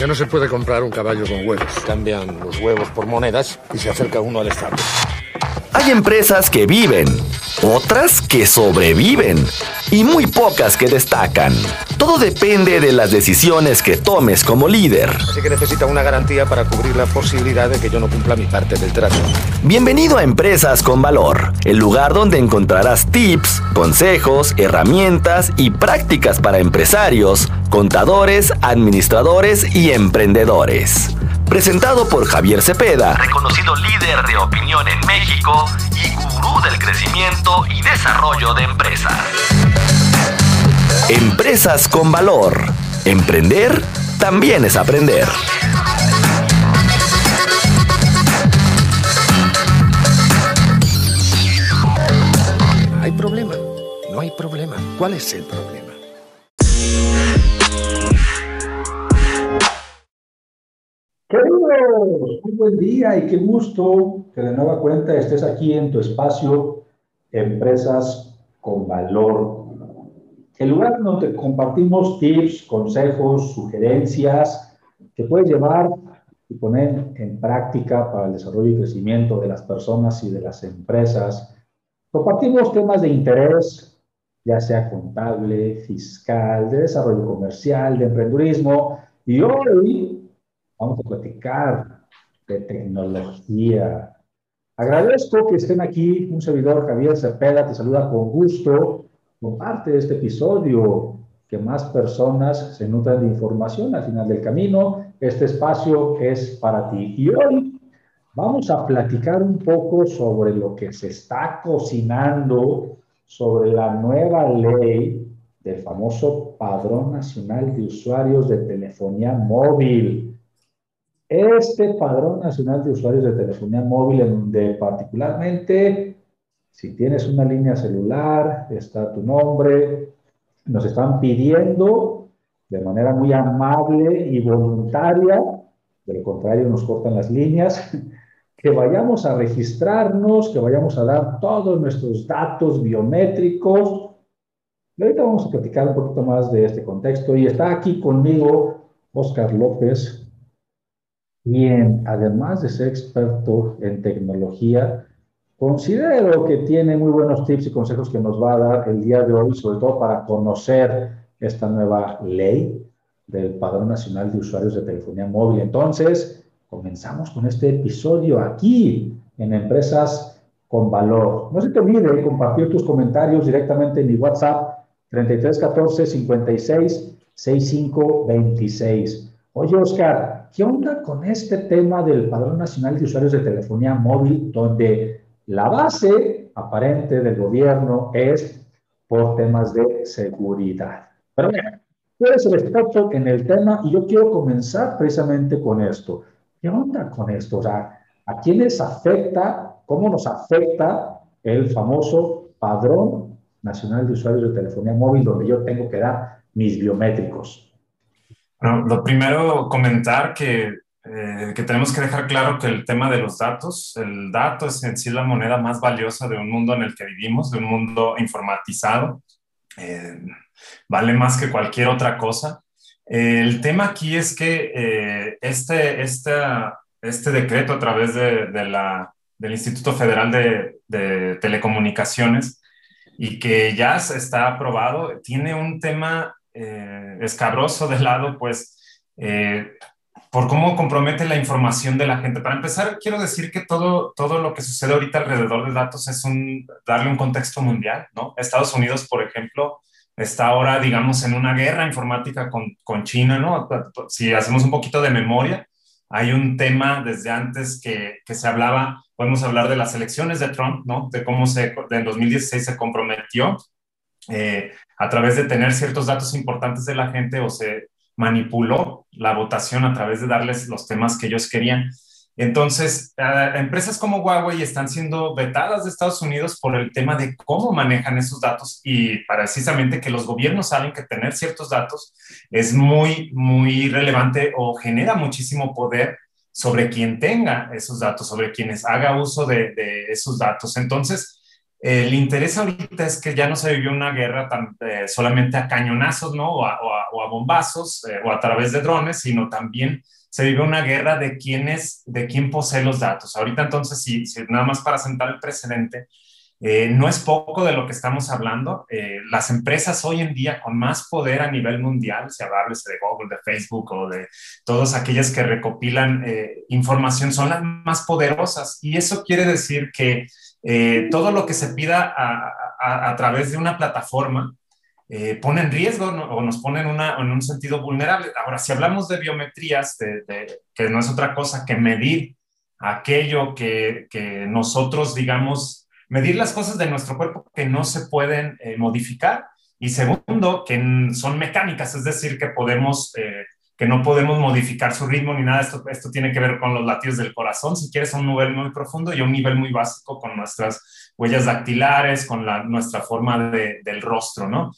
Ya no se puede comprar un caballo con huevos. Cambian los huevos por monedas y se acerca uno al estado. Hay empresas que viven, otras que sobreviven y muy pocas que destacan. Todo depende de las decisiones que tomes como líder. Así que necesita una garantía para cubrir la posibilidad de que yo no cumpla mi parte del trato. Bienvenido a Empresas con Valor, el lugar donde encontrarás tips, consejos, herramientas y prácticas para empresarios, contadores, administradores y emprendedores. Presentado por Javier Cepeda, reconocido líder de opinión en México y gurú del crecimiento y desarrollo de empresas. Empresas con valor. Emprender también es aprender. Hay problema. No hay problema. ¿Cuál es el problema? Queridos, muy buen día y qué gusto que de nueva cuenta estés aquí en tu espacio Empresas con Valor. El lugar donde compartimos tips, consejos, sugerencias que puedes llevar y poner en práctica para el desarrollo y crecimiento de las personas y de las empresas. Compartimos temas de interés, ya sea contable, fiscal, de desarrollo comercial, de emprendurismo. Y hoy vamos a platicar de tecnología. Agradezco que estén aquí, un servidor Javier Cepeda te saluda con gusto. Comparte este episodio, que más personas se nutran de información al final del camino. Este espacio es para ti. Y hoy vamos a platicar un poco sobre lo que se está cocinando, sobre la nueva ley del famoso Padrón Nacional de Usuarios de Telefonía Móvil. Este Padrón Nacional de Usuarios de Telefonía Móvil, en donde particularmente, si tienes una línea celular, está tu nombre, nos están pidiendo de manera muy amable y voluntaria, de lo contrario nos cortan las líneas, que vayamos a registrarnos, que vayamos a dar todos nuestros datos biométricos. Y ahorita vamos a platicar un poquito más de este contexto. Y está aquí conmigo Oscar López, quien, además de ser experto en tecnología, considero que tiene muy buenos tips y consejos que nos va a dar el día de hoy, sobre todo para conocer esta nueva ley del Padrón Nacional de Usuarios de Telefonía Móvil. Entonces, comenzamos con este episodio aquí en Empresas con Valor. No se te olvide compartir tus comentarios directamente en mi WhatsApp 3314 56 65 26. Oye, Oscar, ¿qué onda con este tema del Padrón Nacional de Usuarios de Telefonía Móvil, donde la base aparente del gobierno es por temas de seguridad? Pero bueno, tú eres el experto en el tema y yo quiero comenzar precisamente con esto. ¿Qué onda con esto? O sea, ¿a quiénes afecta, cómo nos afecta el famoso Padrón Nacional de Usuarios de Telefonía Móvil, donde yo tengo que dar mis biométricos? Lo primero, comentar que, eh, que, tenemos que dejar claro que el tema de los datos, el dato es en sí la moneda más valiosa de un mundo en el que vivimos, de un mundo informatizado, eh, vale más que cualquier otra cosa. Eh, el tema aquí es que este, este, este decreto a través de, de la, del Instituto Federal de, de Telecomunicaciones y que ya está aprobado, tiene un tema eh, escabroso de lado, pues, eh, por cómo compromete la información de la gente. Para empezar, quiero decir que todo, todo lo que sucede ahorita alrededor de datos es darle un contexto mundial, ¿no? Estados Unidos, por ejemplo, está ahora, digamos, en una guerra informática con, con China, ¿no? Si hacemos un poquito de memoria, hay un tema desde antes que, que, se hablaba, podemos hablar de las elecciones de Trump, ¿no? De cómo se, en 2016 se comprometió eh, a través de tener ciertos datos importantes de la gente o se manipuló la votación a través de darles los temas que ellos querían. Entonces, empresas como Huawei están siendo vetadas de Estados Unidos por el tema de cómo manejan esos datos y precisamente que los gobiernos saben que tener ciertos datos es muy, muy relevante o genera muchísimo poder sobre quien tenga esos datos, sobre quienes haga uso de esos datos. Entonces, el interés ahorita es que ya no se vivió una guerra tan, eh, solamente a cañonazos, ¿no? O a, bombazos o a través de drones, sino también se vive una guerra de quién de quién posee los datos. Ahorita entonces, si, nada más para sentar el precedente, eh, no es poco de lo que estamos hablando. Eh, las empresas hoy en día con más poder a nivel mundial, se habla de Google, de Facebook o de todas aquellas que recopilan eh, información, son las más poderosas. Y eso quiere decir que todo lo que se pida a, través de una plataforma, eh, pone en riesgo o nos pone en, un sentido vulnerable. Ahora, si hablamos de biometrías, que no es otra cosa que medir aquello que, nosotros, digamos, medir las cosas de nuestro cuerpo que no se pueden eh, modificar. Y segundo, que son mecánicas, es decir, que podemos... Eh, que no podemos modificar su ritmo ni nada. Esto, esto tiene que ver con los latidos del corazón, si quieres, a un nivel muy profundo y a un nivel muy básico con nuestras huellas dactilares, con la, nuestra forma de, del rostro, ¿no?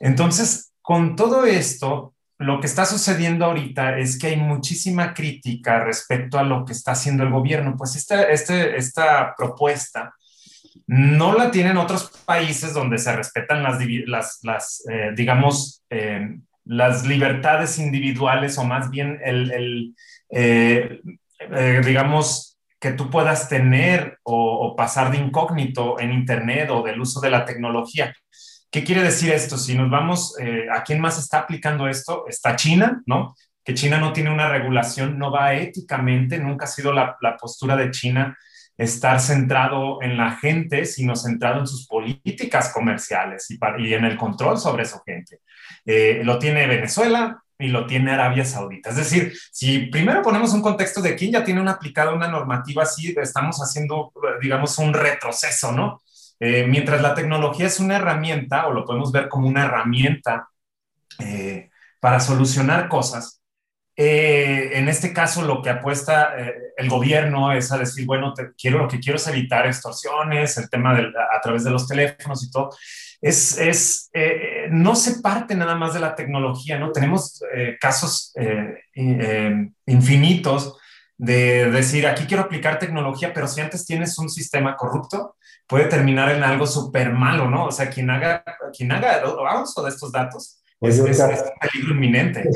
Entonces, con todo esto, lo que está sucediendo ahorita es que hay muchísima crítica respecto a lo que está haciendo el gobierno. Pues esta, este, esta propuesta no la tienen otros países donde se respetan las, las, eh, digamos, eh, las libertades individuales o más bien el, eh, digamos, que tú puedas tener o, pasar de incógnito en Internet o del uso de la tecnología. ¿Qué quiere decir esto? Si nos vamos, eh, ¿a quién más está aplicando esto? Está China, ¿no? Que China no tiene una regulación, no va éticamente, nunca ha sido la, postura de China estar centrado en la gente, sino centrado en sus políticas comerciales y, en el control sobre su gente. Eh, lo tiene Venezuela y lo tiene Arabia Saudita. Es decir, si primero ponemos un contexto de quién ya tiene aplicada una normativa así, estamos haciendo, digamos, un retroceso, ¿no? Eh, mientras la tecnología es una herramienta, o lo podemos ver como una herramienta eh, para solucionar cosas, eh, en este caso lo que apuesta el gobierno es a decir, bueno, quiero, lo que quiero es evitar extorsiones, el tema a través de los teléfonos y todo. Es, es no se parte nada más de la tecnología, ¿no? Tenemos casos infinitos de decir, aquí quiero aplicar tecnología, pero si antes tienes un sistema corrupto, puede terminar en algo súper malo, ¿no? O sea, quien haga, quien haga uso de estos datos es, un peligro inminente.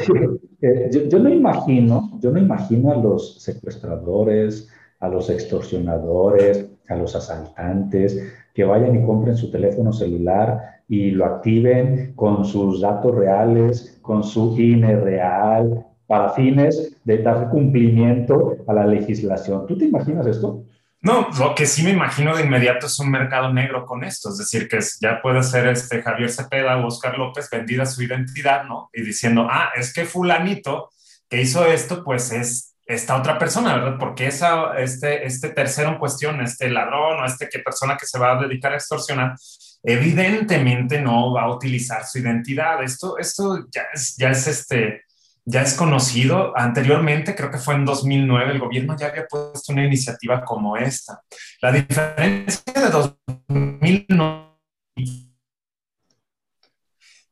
Eh, yo, yo, no imagino, yo no imagino a los secuestradores, a los extorsionadores, a los asaltantes que vayan y compren su teléfono celular y lo activen con sus datos reales, con su INE real, para fines de dar cumplimiento a la legislación. ¿Tú te imaginas esto? No, lo que sí me imagino de inmediato es un mercado negro con esto, es decir, que ya puede ser este Javier Cepeda o Oscar López vendida su identidad, ¿no? Y diciendo, ah, es que fulanito que hizo esto, pues es esta otra persona, ¿verdad? Porque esa, este, este tercero en cuestión, este ladrón o este que persona que se va a dedicar a extorsionar, evidentemente no va a utilizar su identidad. Esto, esto ya es, ya es este, ya es conocido. Anteriormente, creo que fue en 2009, el gobierno ya había puesto una iniciativa como esta. La diferencia de 2009...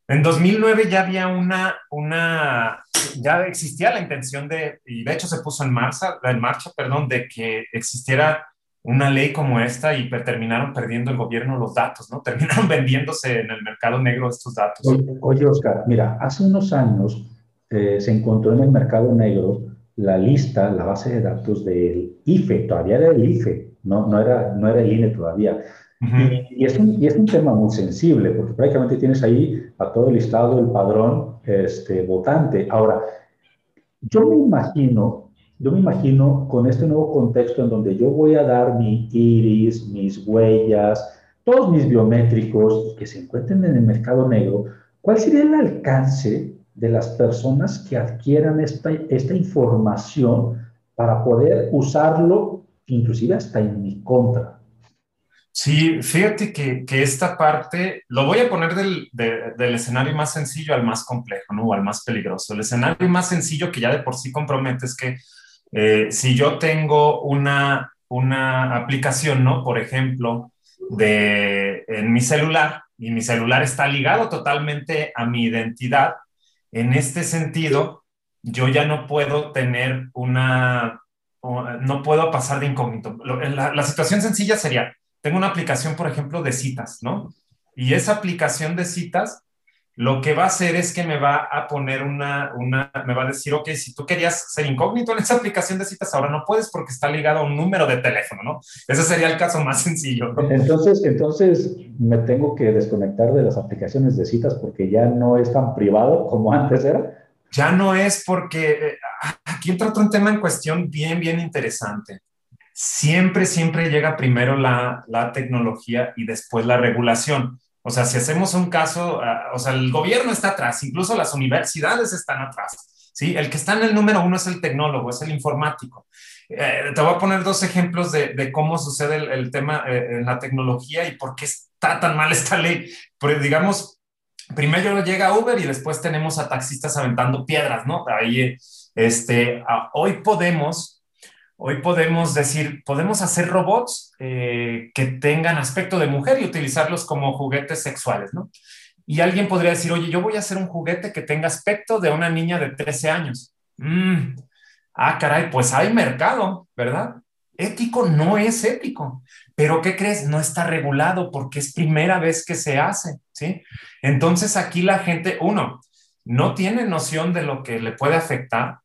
En 2009 ya había una, una, ya existía la intención de, y de hecho se puso en marcha, en marcha, perdón, de que existiera una ley como esta y terminaron perdiendo el gobierno los datos, ¿no? Terminaron vendiéndose en el mercado negro estos datos. oye Oscar, mira, hace unos años eh, se encontró en el mercado negro la lista, la base de datos del IFE, todavía era el IFE, no, no, era, no era el INE todavía. y, es un, y, es un, tema muy sensible, porque prácticamente tienes ahí a todo el listado del padrón este, votante. Ahora, yo me imagino, yo me imagino con este nuevo contexto en donde yo voy a dar mi iris, mis huellas, todos mis biométricos que se encuentren en el mercado negro, ¿cuál sería el alcance de las personas que adquieran esta, esta información para poder usarlo, inclusive hasta en mi contra. Sí, fíjate que, que esta parte lo voy a poner del, del, escenario más sencillo al más complejo, ¿no? O al más peligroso. El escenario más sencillo que ya de por sí compromete es que eh, si yo tengo una, una aplicación, ¿no? Por ejemplo, de, en mi celular y mi celular está ligado totalmente a mi identidad, en este sentido, yo ya no puedo tener una, no puedo pasar de incógnito. La, situación sencilla sería, tengo una aplicación, por ejemplo, de citas, ¿no? Y esa aplicación de citas lo que va a hacer es que me va a poner una, una, me va a decir, ok, si tú querías ser incógnito en esa aplicación de citas, ahora no puedes porque está ligado a un número de teléfono, ¿no? Ese sería el caso más sencillo. Entonces, entonces me tengo que desconectar de las aplicaciones de citas porque ya no es tan privado como antes era. Ya no es porque eh, aquí entra otro tema en cuestión bien, bien interesante. Siempre, siempre llega primero la, la tecnología y después la regulación. O sea, si hacemos un caso, ah, o sea, el gobierno está atrás, incluso las universidades están atrás. ¿sí? El que está en el número uno es el tecnólogo, es el informático. Eh, te voy a poner dos ejemplos de, cómo sucede el, tema eh, en la tecnología y por qué está tan mal esta ley. Pero digamos, primero llega Uber y después tenemos a taxistas aventando piedras, ¿no? Ahí, este, hoy podemos Hoy podemos decir, podemos hacer robots eh, que tengan aspecto de mujer y utilizarlos como juguetes sexuales, ¿no? Y alguien podría decir, oye, yo voy a hacer un juguete que tenga aspecto de una niña de 13 años. Mm. Ah, caray, pues hay mercado, ¿verdad? Ético no es ético, pero ¿qué crees? No está regulado porque es primera vez que se hace, ¿sí? Entonces aquí la gente, uno, no tiene noción de lo que le puede afectar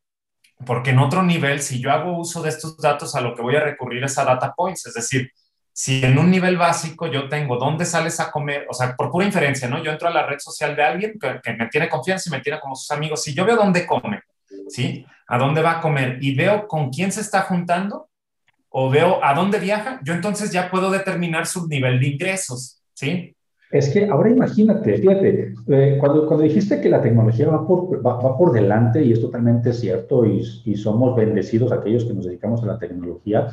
porque en otro nivel, si yo hago uso de estos datos, a lo que voy a recurrir es a data points, es decir, si en un nivel básico yo tengo dónde sales a comer, o sea, por pura inferencia, ¿no? Yo entro a la red social de alguien que, me tiene confianza y me tiene como sus amigos, si yo veo dónde come, ¿sí? A dónde va a comer y veo con quién se está juntando o veo a dónde viaja, yo entonces ya puedo determinar su nivel de ingresos, ¿sí? Es que ahora imagínate, fíjate, eh, cuando, cuando dijiste que la tecnología va por, va, por delante, y es totalmente cierto, y, y, somos bendecidos aquellos que nos dedicamos a la tecnología,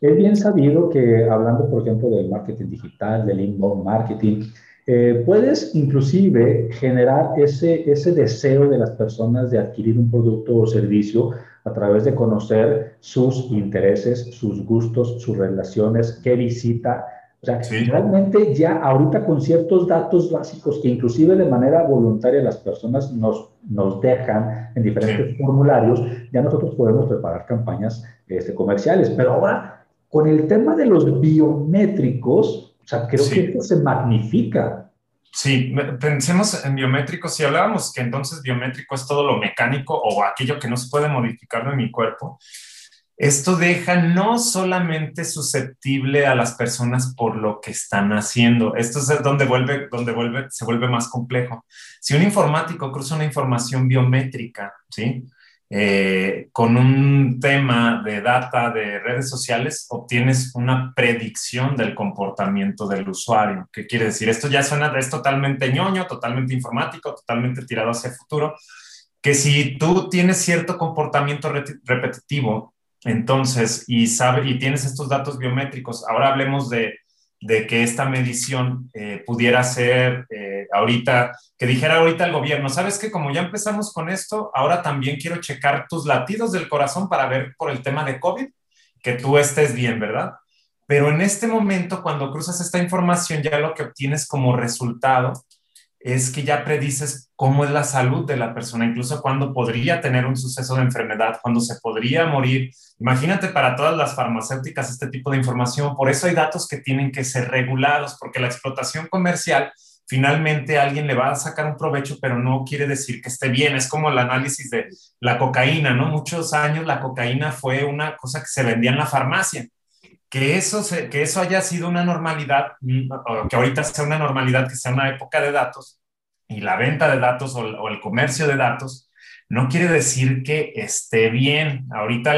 es bien sabido que hablando, por ejemplo, del marketing digital, del inbound marketing, eh, puedes inclusive generar ese, ese deseo de las personas de adquirir un producto o servicio a través de conocer sus intereses, sus gustos, sus relaciones, qué visita, o sea, realmente ya ahorita con ciertos datos básicos que inclusive de manera voluntaria las personas nos, nos dejan en diferentes formularios, ya nosotros podemos preparar campañas este, comerciales. Pero ahora, con el tema de los biométricos, o sea, creo que esto se magnifica. Sí, pensemos en biométricos. Si hablábamos que entonces biométrico es todo lo mecánico o aquello que no se puede modificar de mi cuerpo, esto deja no solamente susceptible a las personas por lo que están haciendo. Esto es donde vuelve, donde vuelve, se vuelve más complejo. Si un informático cruza una información biométrica, ¿sí? Eh, con un tema de data de redes sociales, obtienes una predicción del comportamiento del usuario. ¿Qué quiere decir? Esto ya suena, es totalmente ñoño, totalmente informático, totalmente tirado hacia el futuro, que si tú tienes cierto comportamiento repetitivo, entonces, y, sabe, y tienes estos datos biométricos. Ahora hablemos de, que esta medición eh, pudiera ser eh, ahorita, que dijera ahorita el gobierno, sabes que como ya empezamos con esto, ahora también quiero checar tus latidos del corazón para ver por el tema de COVID que tú estés bien, ¿verdad? Pero en este momento, cuando cruzas esta información, ya lo que obtienes como resultado es que ya predices cómo es la salud de la persona, incluso cuando podría tener un suceso de enfermedad, cuando se podría morir. Imagínate para todas las farmacéuticas este tipo de información. Por eso hay datos que tienen que ser regulados, porque la explotación comercial finalmente alguien le va a sacar un provecho, pero no quiere decir que esté bien. Es como el análisis de la cocaína, ¿no? Muchos años la cocaína fue una cosa que se vendía en la farmacia que eso, que eso haya sido una normalidad, mm, o que ahorita sea una normalidad, que sea una época de datos, y la venta de datos o, el comercio de datos, no quiere decir que esté bien. Ahorita,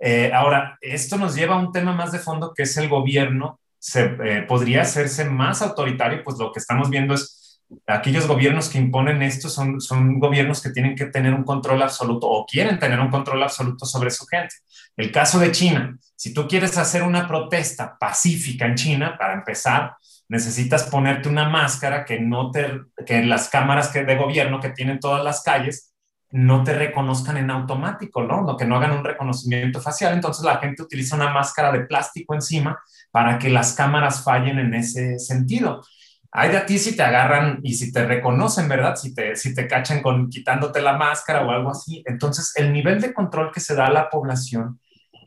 eh, ahora, esto nos lleva a un tema más de fondo que es el gobierno. Se, eh, podría hacerse más autoritario, pues lo que estamos viendo es aquellos gobiernos que imponen esto son, son gobiernos que tienen que tener un control absoluto o quieren tener un control absoluto sobre su gente. El caso de China, si tú quieres hacer una protesta pacífica en China, para empezar, necesitas ponerte una máscara que no te, que las cámaras que, de gobierno que tienen todas las calles no te reconozcan en automático, ¿no? Que no hagan un reconocimiento facial. Entonces la gente utiliza una máscara de plástico encima para que las cámaras fallen en ese sentido. Hay de a ti si te agarran y si te reconocen, ¿verdad? Si te, si te cachan con quitándote la máscara o algo así. Entonces, el nivel de control que se da a la población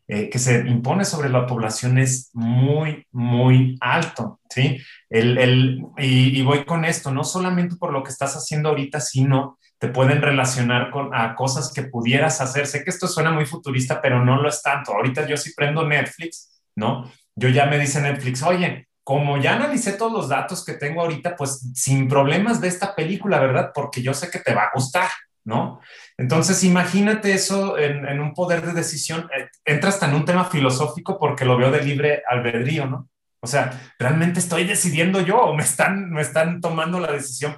eh, que se impone sobre la población es muy, muy alto, ¿sí? El, el, y, voy con esto, no solamente por lo que estás haciendo ahorita, sino te pueden relacionar con a cosas que pudieras hacer. Sé que esto suena muy futurista, pero no lo es tanto. Ahorita yo sí prendo Netflix, ¿no? Yo ya me dice Netflix, oye, como ya analicé todos los datos que tengo ahorita, pues sin problemas de esta película, ¿verdad? Porque yo sé que te va a gustar, ¿no? Entonces, imagínate eso en, un poder de decisión. Eh, entra hasta en un tema filosófico porque lo veo de libre albedrío, ¿no? O sea, ¿realmente estoy decidiendo yo o me están, me están tomando la decisión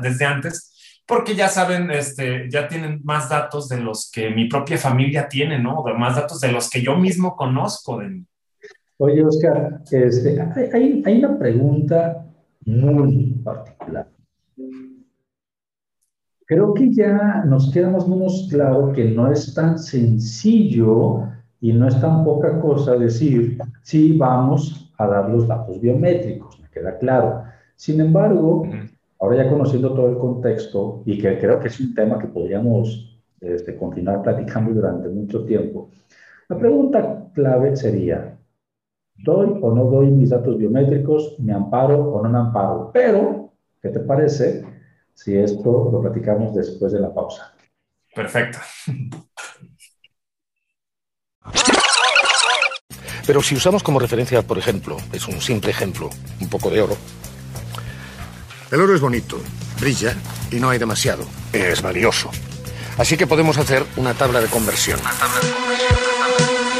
desde antes? Porque ya saben, este, ya tienen más datos de los que mi propia familia tiene, ¿no? De más datos de los que yo mismo conozco de mí. Oye, Oscar, este, hay, hay una pregunta muy particular creo que ya nos queda más o menos claro que no es tan sencillo y no es tan poca cosa decir, sí, vamos a dar los datos biométricos, me queda claro. Sin embargo, ahora ya conociendo todo el contexto y que creo que es un tema que podríamos este, continuar platicando durante mucho tiempo, la pregunta clave sería, ¿doy o no doy mis datos biométricos? ¿Me amparo o no me amparo? Pero, ¿qué te parece? Si esto lo platicamos después de la pausa. Perfecto. Pero si usamos como referencia, por ejemplo, es un simple ejemplo, un poco de oro. El oro es bonito, brilla y no hay demasiado. Es valioso. Así que podemos hacer una tabla de conversión. Una tabla de conversión.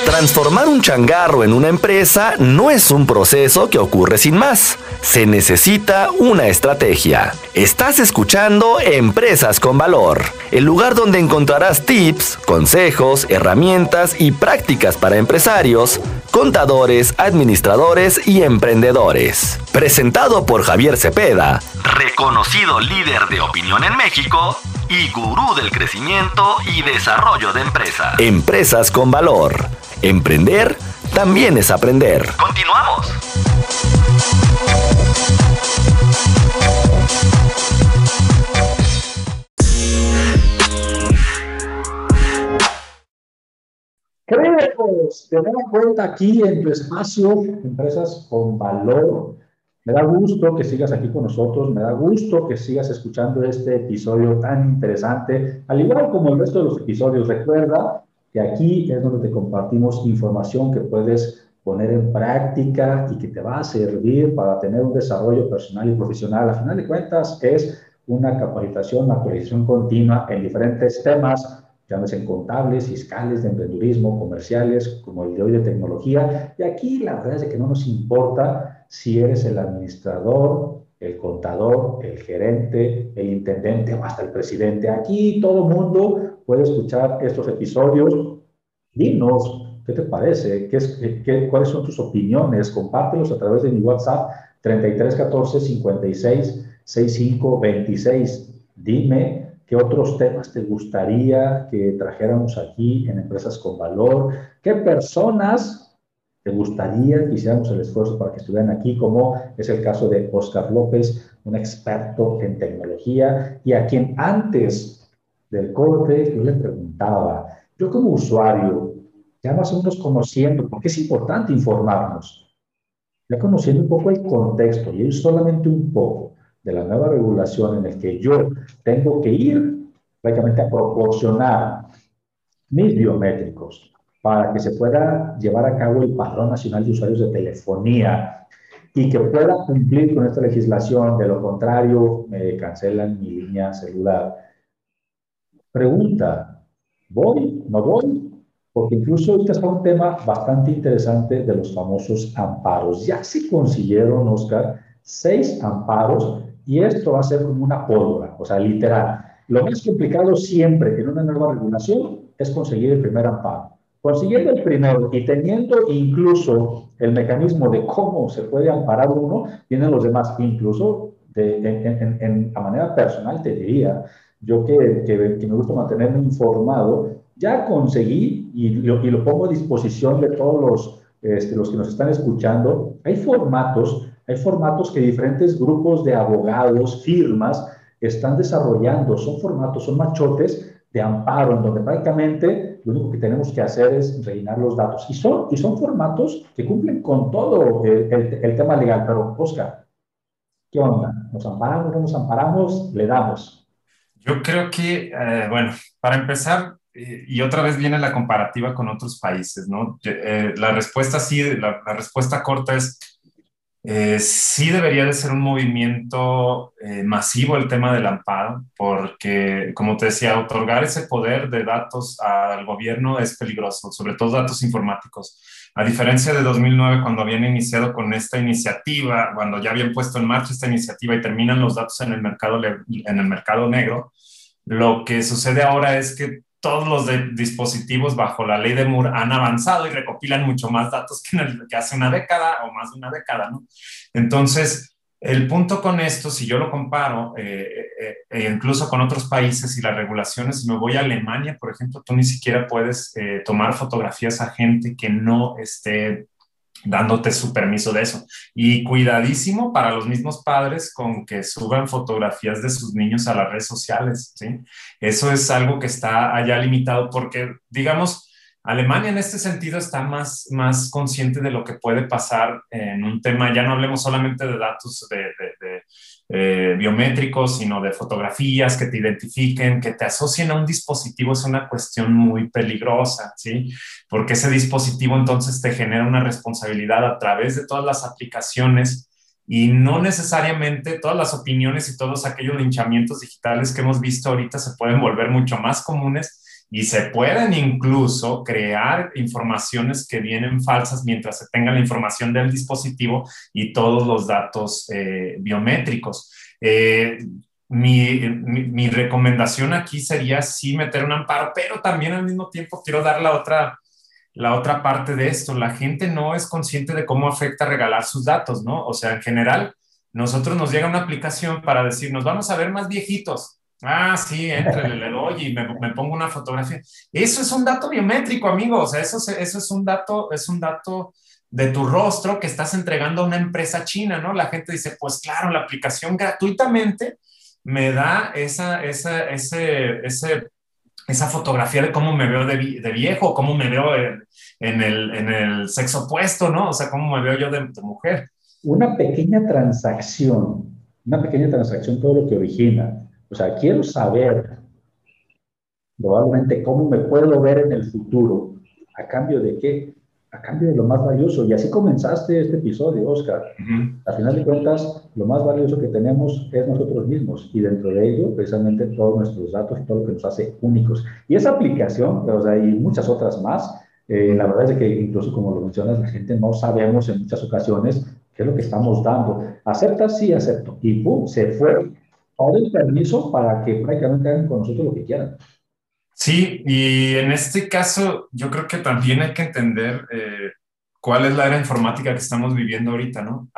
Transformar un changarro en una empresa no es un proceso que ocurre sin más. Se necesita una estrategia. Estás escuchando Empresas con Valor, el lugar donde encontrarás tips, consejos, herramientas y prácticas para empresarios, contadores, administradores y emprendedores. Presentado por Javier Cepeda, reconocido líder de opinión en México y gurú del crecimiento y desarrollo de empresas. Empresas con Valor Emprender también es aprender. Continuamos. Queremos tener en cuenta aquí en tu espacio Empresas con Valor. Me da gusto que sigas aquí con nosotros, me da gusto que sigas escuchando este episodio tan interesante, al igual como el resto de los episodios. Recuerda que aquí es donde te compartimos información que puedes poner en práctica y que te va a servir para tener un desarrollo personal y profesional. A final de cuentas, es una capacitación, una actualización continua en diferentes temas, llámese contables, fiscales, de emprendurismo, comerciales, como el de hoy de tecnología. Y aquí la verdad es que no nos importa si eres el administrador, el contador, el gerente, el intendente o hasta el presidente. Aquí todo mundo puede escuchar estos episodios. Dinos, ¿qué te parece? ¿Qué es, qué, ¿Cuáles son tus opiniones? Compártelos a través de mi WhatsApp 3314 56 65 26. Dime qué otros temas te gustaría que trajéramos aquí en Empresas con Valor. ¿Qué personas te gustaría que hiciéramos el esfuerzo para que estuvieran aquí, como es el caso de Oscar López, un experto en tecnología y a quien antes del corte, yo le preguntaba, yo como usuario, ya más o menos conociendo, porque es importante informarnos, ya conociendo un poco el contexto y solamente un poco de la nueva regulación en el que yo tengo que ir prácticamente a proporcionar mis biométricos para que se pueda llevar a cabo el Padrón Nacional de Usuarios de Telefonía y que pueda cumplir con esta legislación. De lo contrario, me cancelan mi línea celular. Pregunta, ¿voy? ¿No voy? Porque incluso ahorita está un tema bastante interesante de los famosos amparos. Ya se consiguieron, Oscar, seis amparos y esto va a ser como una pólvora, o sea, literal. Lo más complicado siempre en una nueva regulación es conseguir el primer amparo. Consiguiendo el primero y teniendo incluso el mecanismo de cómo se puede amparar uno, vienen los demás. Incluso de, en, en, a manera personal te diría, yo que, que, me gusta mantenerme informado, ya conseguí y lo, y lo pongo a disposición de todos los, este, los que nos están escuchando. Hay formatos, hay formatos que diferentes grupos de abogados, firmas, están desarrollando. Son formatos, son machotes de amparo, en donde prácticamente lo único que tenemos que hacer es rellenar los datos. Y son, y son formatos que cumplen con todo el, el, tema legal. Pero, Oscar, ¿qué onda? ¿Nos amparamos, no nos amparamos? Le damos. Yo creo que, eh, bueno, para empezar, eh, y otra vez viene la comparativa con otros países, ¿no? Eh, la respuesta sí, la, la respuesta corta es eh, sí debería de ser un movimiento eh, masivo el tema del amparo, porque, como te decía, otorgar ese poder de datos al gobierno es peligroso, sobre todo datos informáticos. A diferencia de 2009, cuando habían iniciado con esta iniciativa, cuando ya habían puesto en marcha esta iniciativa y terminan los datos en el mercado, en el mercado negro, lo que sucede ahora es que todos los dispositivos bajo la ley de Moore han avanzado y recopilan mucho más datos que, hace una década o más de una década, ¿no? Entonces, el punto con esto, si yo lo comparo, eh, eh, eh, incluso con otros países y las regulaciones, si me voy a Alemania, por ejemplo, tú ni siquiera puedes tomar fotografías a gente que no esté dándote su permiso de eso. Y cuidadísimo para los mismos padres con que suban fotografías de sus niños a las redes sociales, ¿sí? Eso es algo que está allá limitado porque, digamos, Alemania en este sentido está más, más consciente de lo que puede pasar en un tema, ya no hablemos solamente de datos de, de, eh, biométricos, sino de fotografías que te identifiquen, que te asocien a un dispositivo, es una cuestión muy peligrosa, ¿sí? Porque ese dispositivo entonces te genera una responsabilidad a través de todas las aplicaciones y no necesariamente todas las opiniones y todos aquellos linchamientos digitales que hemos visto ahorita se pueden volver mucho más comunes y se pueden incluso crear informaciones que vienen falsas mientras se tenga la información del dispositivo y todos los datos eh, biométricos. Eh, mi, mi, recomendación aquí sería sí meter un amparo, pero también al mismo tiempo quiero dar la otra, la otra parte de esto. La gente no es consciente de cómo afecta regalar sus datos, ¿no? O sea, en general, nosotros nos llega una aplicación para decir, nos vamos a ver más viejitos Ah, sí, entre le doy y me, me, pongo una fotografía. Eso es un dato biométrico, amigo. O sea, eso, eso es un dato, es un dato de tu rostro que estás entregando a una empresa china, ¿no? La gente dice, pues claro, la aplicación gratuitamente me da esa, esa, ese, ese, esa fotografía de cómo me veo de, viejo, cómo me veo en, en, el, en, el, sexo opuesto, ¿no? O sea, cómo me veo yo de, de mujer. Una pequeña transacción, una pequeña transacción, todo lo que origina o sea, quiero saber probablemente cómo me puedo ver en el futuro. ¿A cambio de qué? A cambio de lo más valioso. Y así comenzaste este episodio, Oscar. Al final de cuentas, lo más valioso que tenemos es nosotros mismos. Y dentro de ello, precisamente, todos nuestros datos y todo lo que nos hace únicos. Y esa aplicación, o sea, y muchas otras más, eh, la verdad es que incluso como lo mencionas, la gente no sabemos en muchas ocasiones qué es lo que estamos dando. ¿Aceptas? Sí, acepto. Y pum, se fue o el permiso para que prácticamente hagan con nosotros lo que quieran. Sí, y en este caso yo creo que también hay que entender eh, cuál es la era informática que estamos viviendo ahorita, ¿no?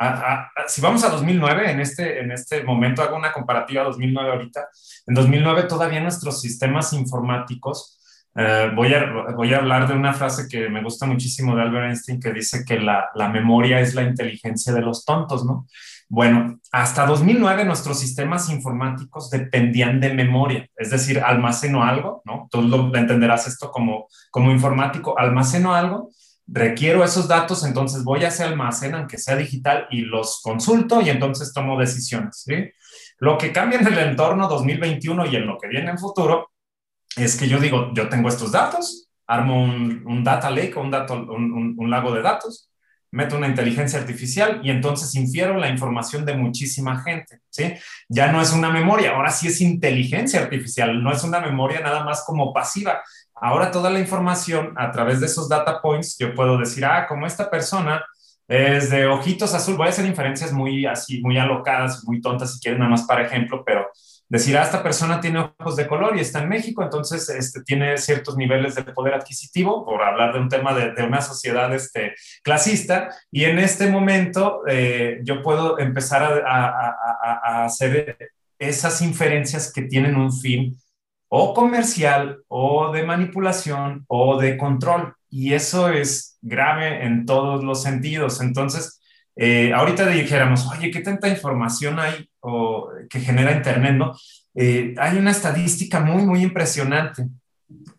si vamos a 2009, en este, en este momento hago una comparativa a 2009 ahorita, en 2009 todavía nuestros sistemas informáticos, eh, voy, a, voy a hablar de una frase que me gusta muchísimo de Albert Einstein que dice que la, la memoria es la inteligencia de los tontos, ¿no? Bueno, hasta 2009 nuestros sistemas informáticos dependían de memoria, es decir, almaceno algo, ¿no? Tú lo entenderás esto como, como informático, almaceno algo, requiero esos datos, entonces voy a ese almacén, aunque sea digital, y los consulto y entonces tomo decisiones. Lo que cambia en el entorno 2021 y en lo que viene en futuro es que yo digo, yo tengo estos datos, armo un, data lake, un, dato, un lago de datos, meto una inteligencia artificial y entonces infiero la información de muchísima gente, ¿sí? Ya no es una memoria, ahora sí es inteligencia artificial, no es una memoria nada más como pasiva. Ahora toda la información a través de esos data points, yo puedo decir, ah, como esta persona es de ojitos azul, voy a hacer inferencias muy así, muy alocadas, muy tontas si quieren nada más para ejemplo, pero decir, ah, esta persona tiene ojos de color y está en México, entonces este, tiene ciertos niveles de poder adquisitivo, por hablar de un tema de, una sociedad este, clasista, y en este momento eh, yo puedo empezar a, hacer esas inferencias que tienen un fin o comercial o de manipulación o de control, y eso es grave en todos los sentidos. Entonces, eh, ahorita dijéramos, oye, ¿qué tanta información hay que genera Internet? ¿no? Eh, hay una estadística muy, muy impresionante.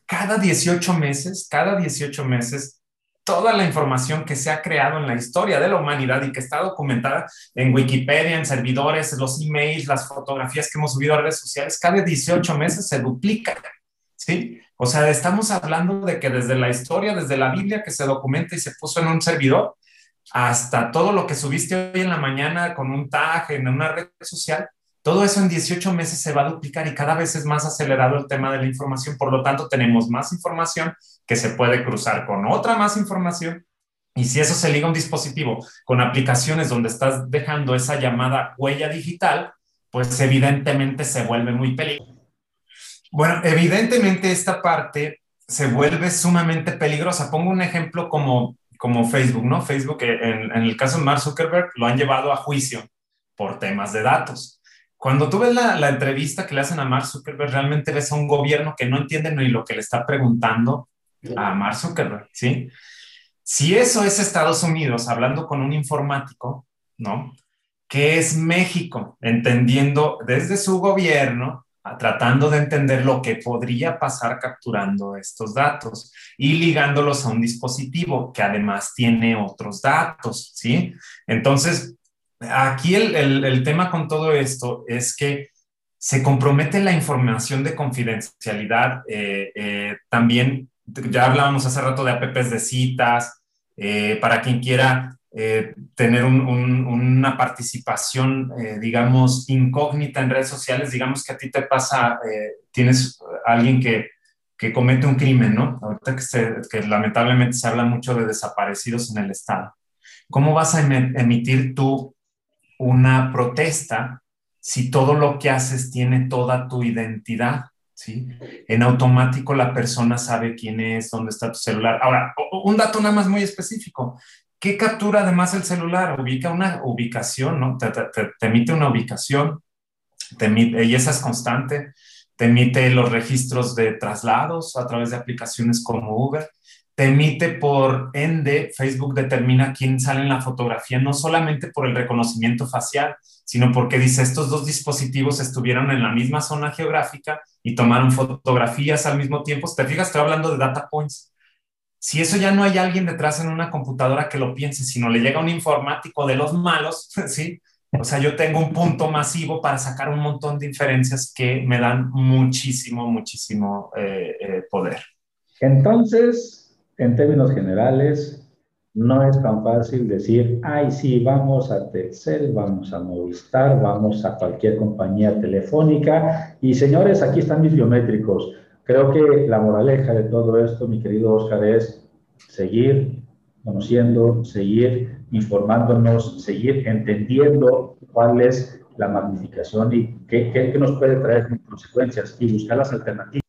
cada 18 meses, cada 18 meses, toda la información que se ha creado en la historia de la humanidad y que está documentada en Wikipedia, en servidores, los emails, las fotografías que hemos subido a redes sociales, cada 18 meses se duplica. ¿Sí? O sea, estamos hablando de que desde la historia, desde la Biblia que se documenta y se puso en un servidor, hasta todo lo que subiste hoy en la mañana con un tag en una red social, todo eso en 18 meses se va a duplicar y cada vez es más acelerado el tema de la información. Por lo tanto, tenemos más información que se puede cruzar con otra más información. Y si eso se liga a un dispositivo con aplicaciones donde estás dejando esa llamada huella digital, pues evidentemente se vuelve muy peligroso. Bueno, evidentemente esta parte se vuelve sumamente peligrosa. Pongo un ejemplo como, como Facebook, ¿no? Facebook, en, en el caso de Mark Zuckerberg, lo han llevado a juicio por temas de datos. Cuando tú ves la, entrevista que le hacen a Mark Zuckerberg, realmente ves a un gobierno que no entiende ni lo que le está preguntando a Mark Zuckerberg, ¿sí? Si eso es Estados Unidos hablando con un informático, ¿no? ¿Qué es México? Entendiendo desde su gobierno, tratando de entender lo que podría pasar capturando estos datos y ligándolos a un dispositivo que además tiene otros datos, ¿sí? Entonces, Aquí el, tema con todo esto es que se compromete la información de confidencialidad. Eh, eh, también, ya hablábamos hace rato de apps de citas, eh, para quien quiera tener una participación, digamos, incógnita en redes sociales, digamos que a ti te pasa, tienes alguien que, que, comete un crimen, ¿no? Ahorita que, que lamentablemente se habla mucho de desaparecidos en el Estado. ¿Cómo vas a emitir tú una protesta si todo lo que haces tiene toda tu identidad, ¿sí? En automático la persona sabe quién es, dónde está tu celular. Ahora, un dato nada más muy específico. ¿Qué captura además el celular? Ubica una ubicación, ¿no? Te, emite una ubicación, te emite, y esa es constante, te emite los registros de traslados a través de aplicaciones como Uber, te emite por ende, Facebook determina quién sale en la fotografía, no solamente por el reconocimiento facial, sino porque dice, estos dos dispositivos estuvieron en la misma zona geográfica y tomaron fotografías al mismo tiempo. Te fijas, estoy hablando de data points. Si eso ya no hay alguien detrás en una computadora que lo piense, sino le llega un informático de los malos, ¿sí? O sea, yo tengo un punto masivo para sacar un montón de inferencias que me dan muchísimo, muchísimo eh, eh, poder. Entonces, en términos generales, no es tan fácil decir, ay, sí, vamos a Telcel, vamos a Movistar, vamos a cualquier compañía telefónica y señores, aquí están mis biométricos. Creo que la moraleja de todo esto, mi querido Oscar, es seguir conociendo, seguir informándonos, seguir entendiendo cuál es la magnificación y qué, qué, nos puede traer consecuencias y buscar las alternativas.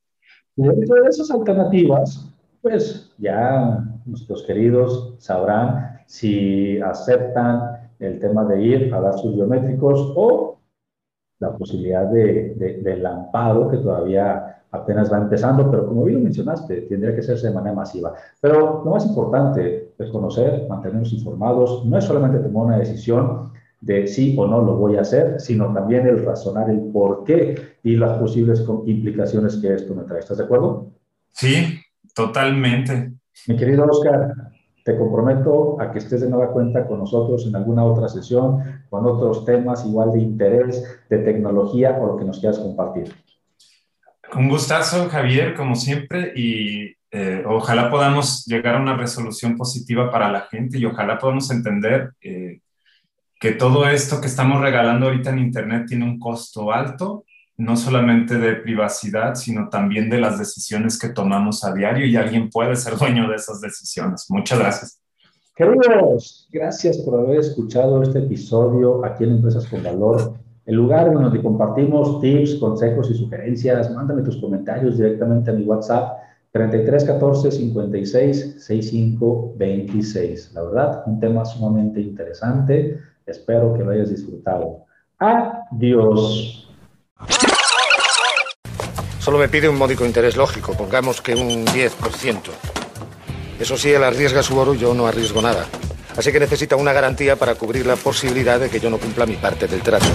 Y dentro de esas alternativas, pues ya nuestros queridos sabrán si aceptan el tema de ir a dar sus biométricos o la posibilidad de, del amparo que todavía apenas va empezando, pero como bien lo mencionaste, tendría que hacerse de manera masiva. Pero lo más importante es conocer, mantenernos informados, no es solamente tomar una decisión de sí o no lo voy a hacer, sino también el razonar el por qué y las posibles implicaciones que esto me trae. ¿Estás de acuerdo? Sí, Totalmente. Mi querido Oscar, te comprometo a que estés de nueva cuenta con nosotros en alguna otra sesión, con otros temas igual de interés, de tecnología o lo que nos quieras compartir. Un gustazo, Javier, como siempre, y eh, ojalá podamos llegar a una resolución positiva para la gente y ojalá podamos entender eh, que todo esto que estamos regalando ahorita en Internet tiene un costo alto no solamente de privacidad, sino también de las decisiones que tomamos a diario y alguien puede ser dueño de esas decisiones. Muchas gracias. Queridos, gracias por haber escuchado este episodio aquí en Empresas con Valor, el lugar donde compartimos tips, consejos y sugerencias. Mándame tus comentarios directamente a mi WhatsApp 33 14 56 65 26. La verdad, un tema sumamente interesante. Espero que lo hayas disfrutado. Adiós. Solo me pide un módico interés lógico, pongamos que un 10%. Eso sí, él arriesga su oro y yo no arriesgo nada. Así que necesita una garantía para cubrir la posibilidad de que yo no cumpla mi parte del trato.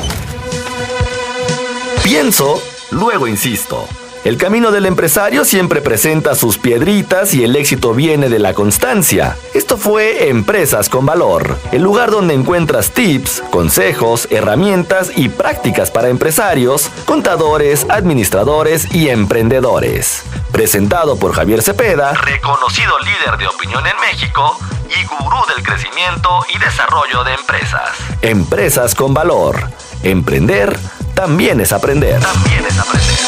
Pienso, luego insisto. El camino del empresario siempre presenta sus piedritas y el éxito viene de la constancia. Esto fue Empresas con Valor, el lugar donde encuentras tips, consejos, herramientas y prácticas para empresarios, contadores, administradores y emprendedores. Presentado por Javier Cepeda, reconocido líder de opinión en México y gurú del crecimiento y desarrollo de empresas. Empresas con Valor. Emprender también es aprender. También es aprender.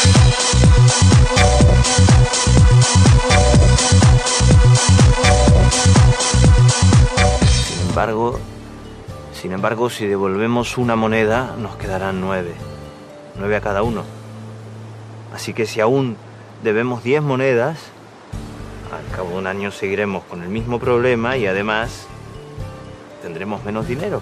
Sin embargo, si devolvemos una moneda, nos quedarán nueve. Nueve a cada uno. Así que si aún debemos diez monedas, al cabo de un año seguiremos con el mismo problema y además tendremos menos dinero.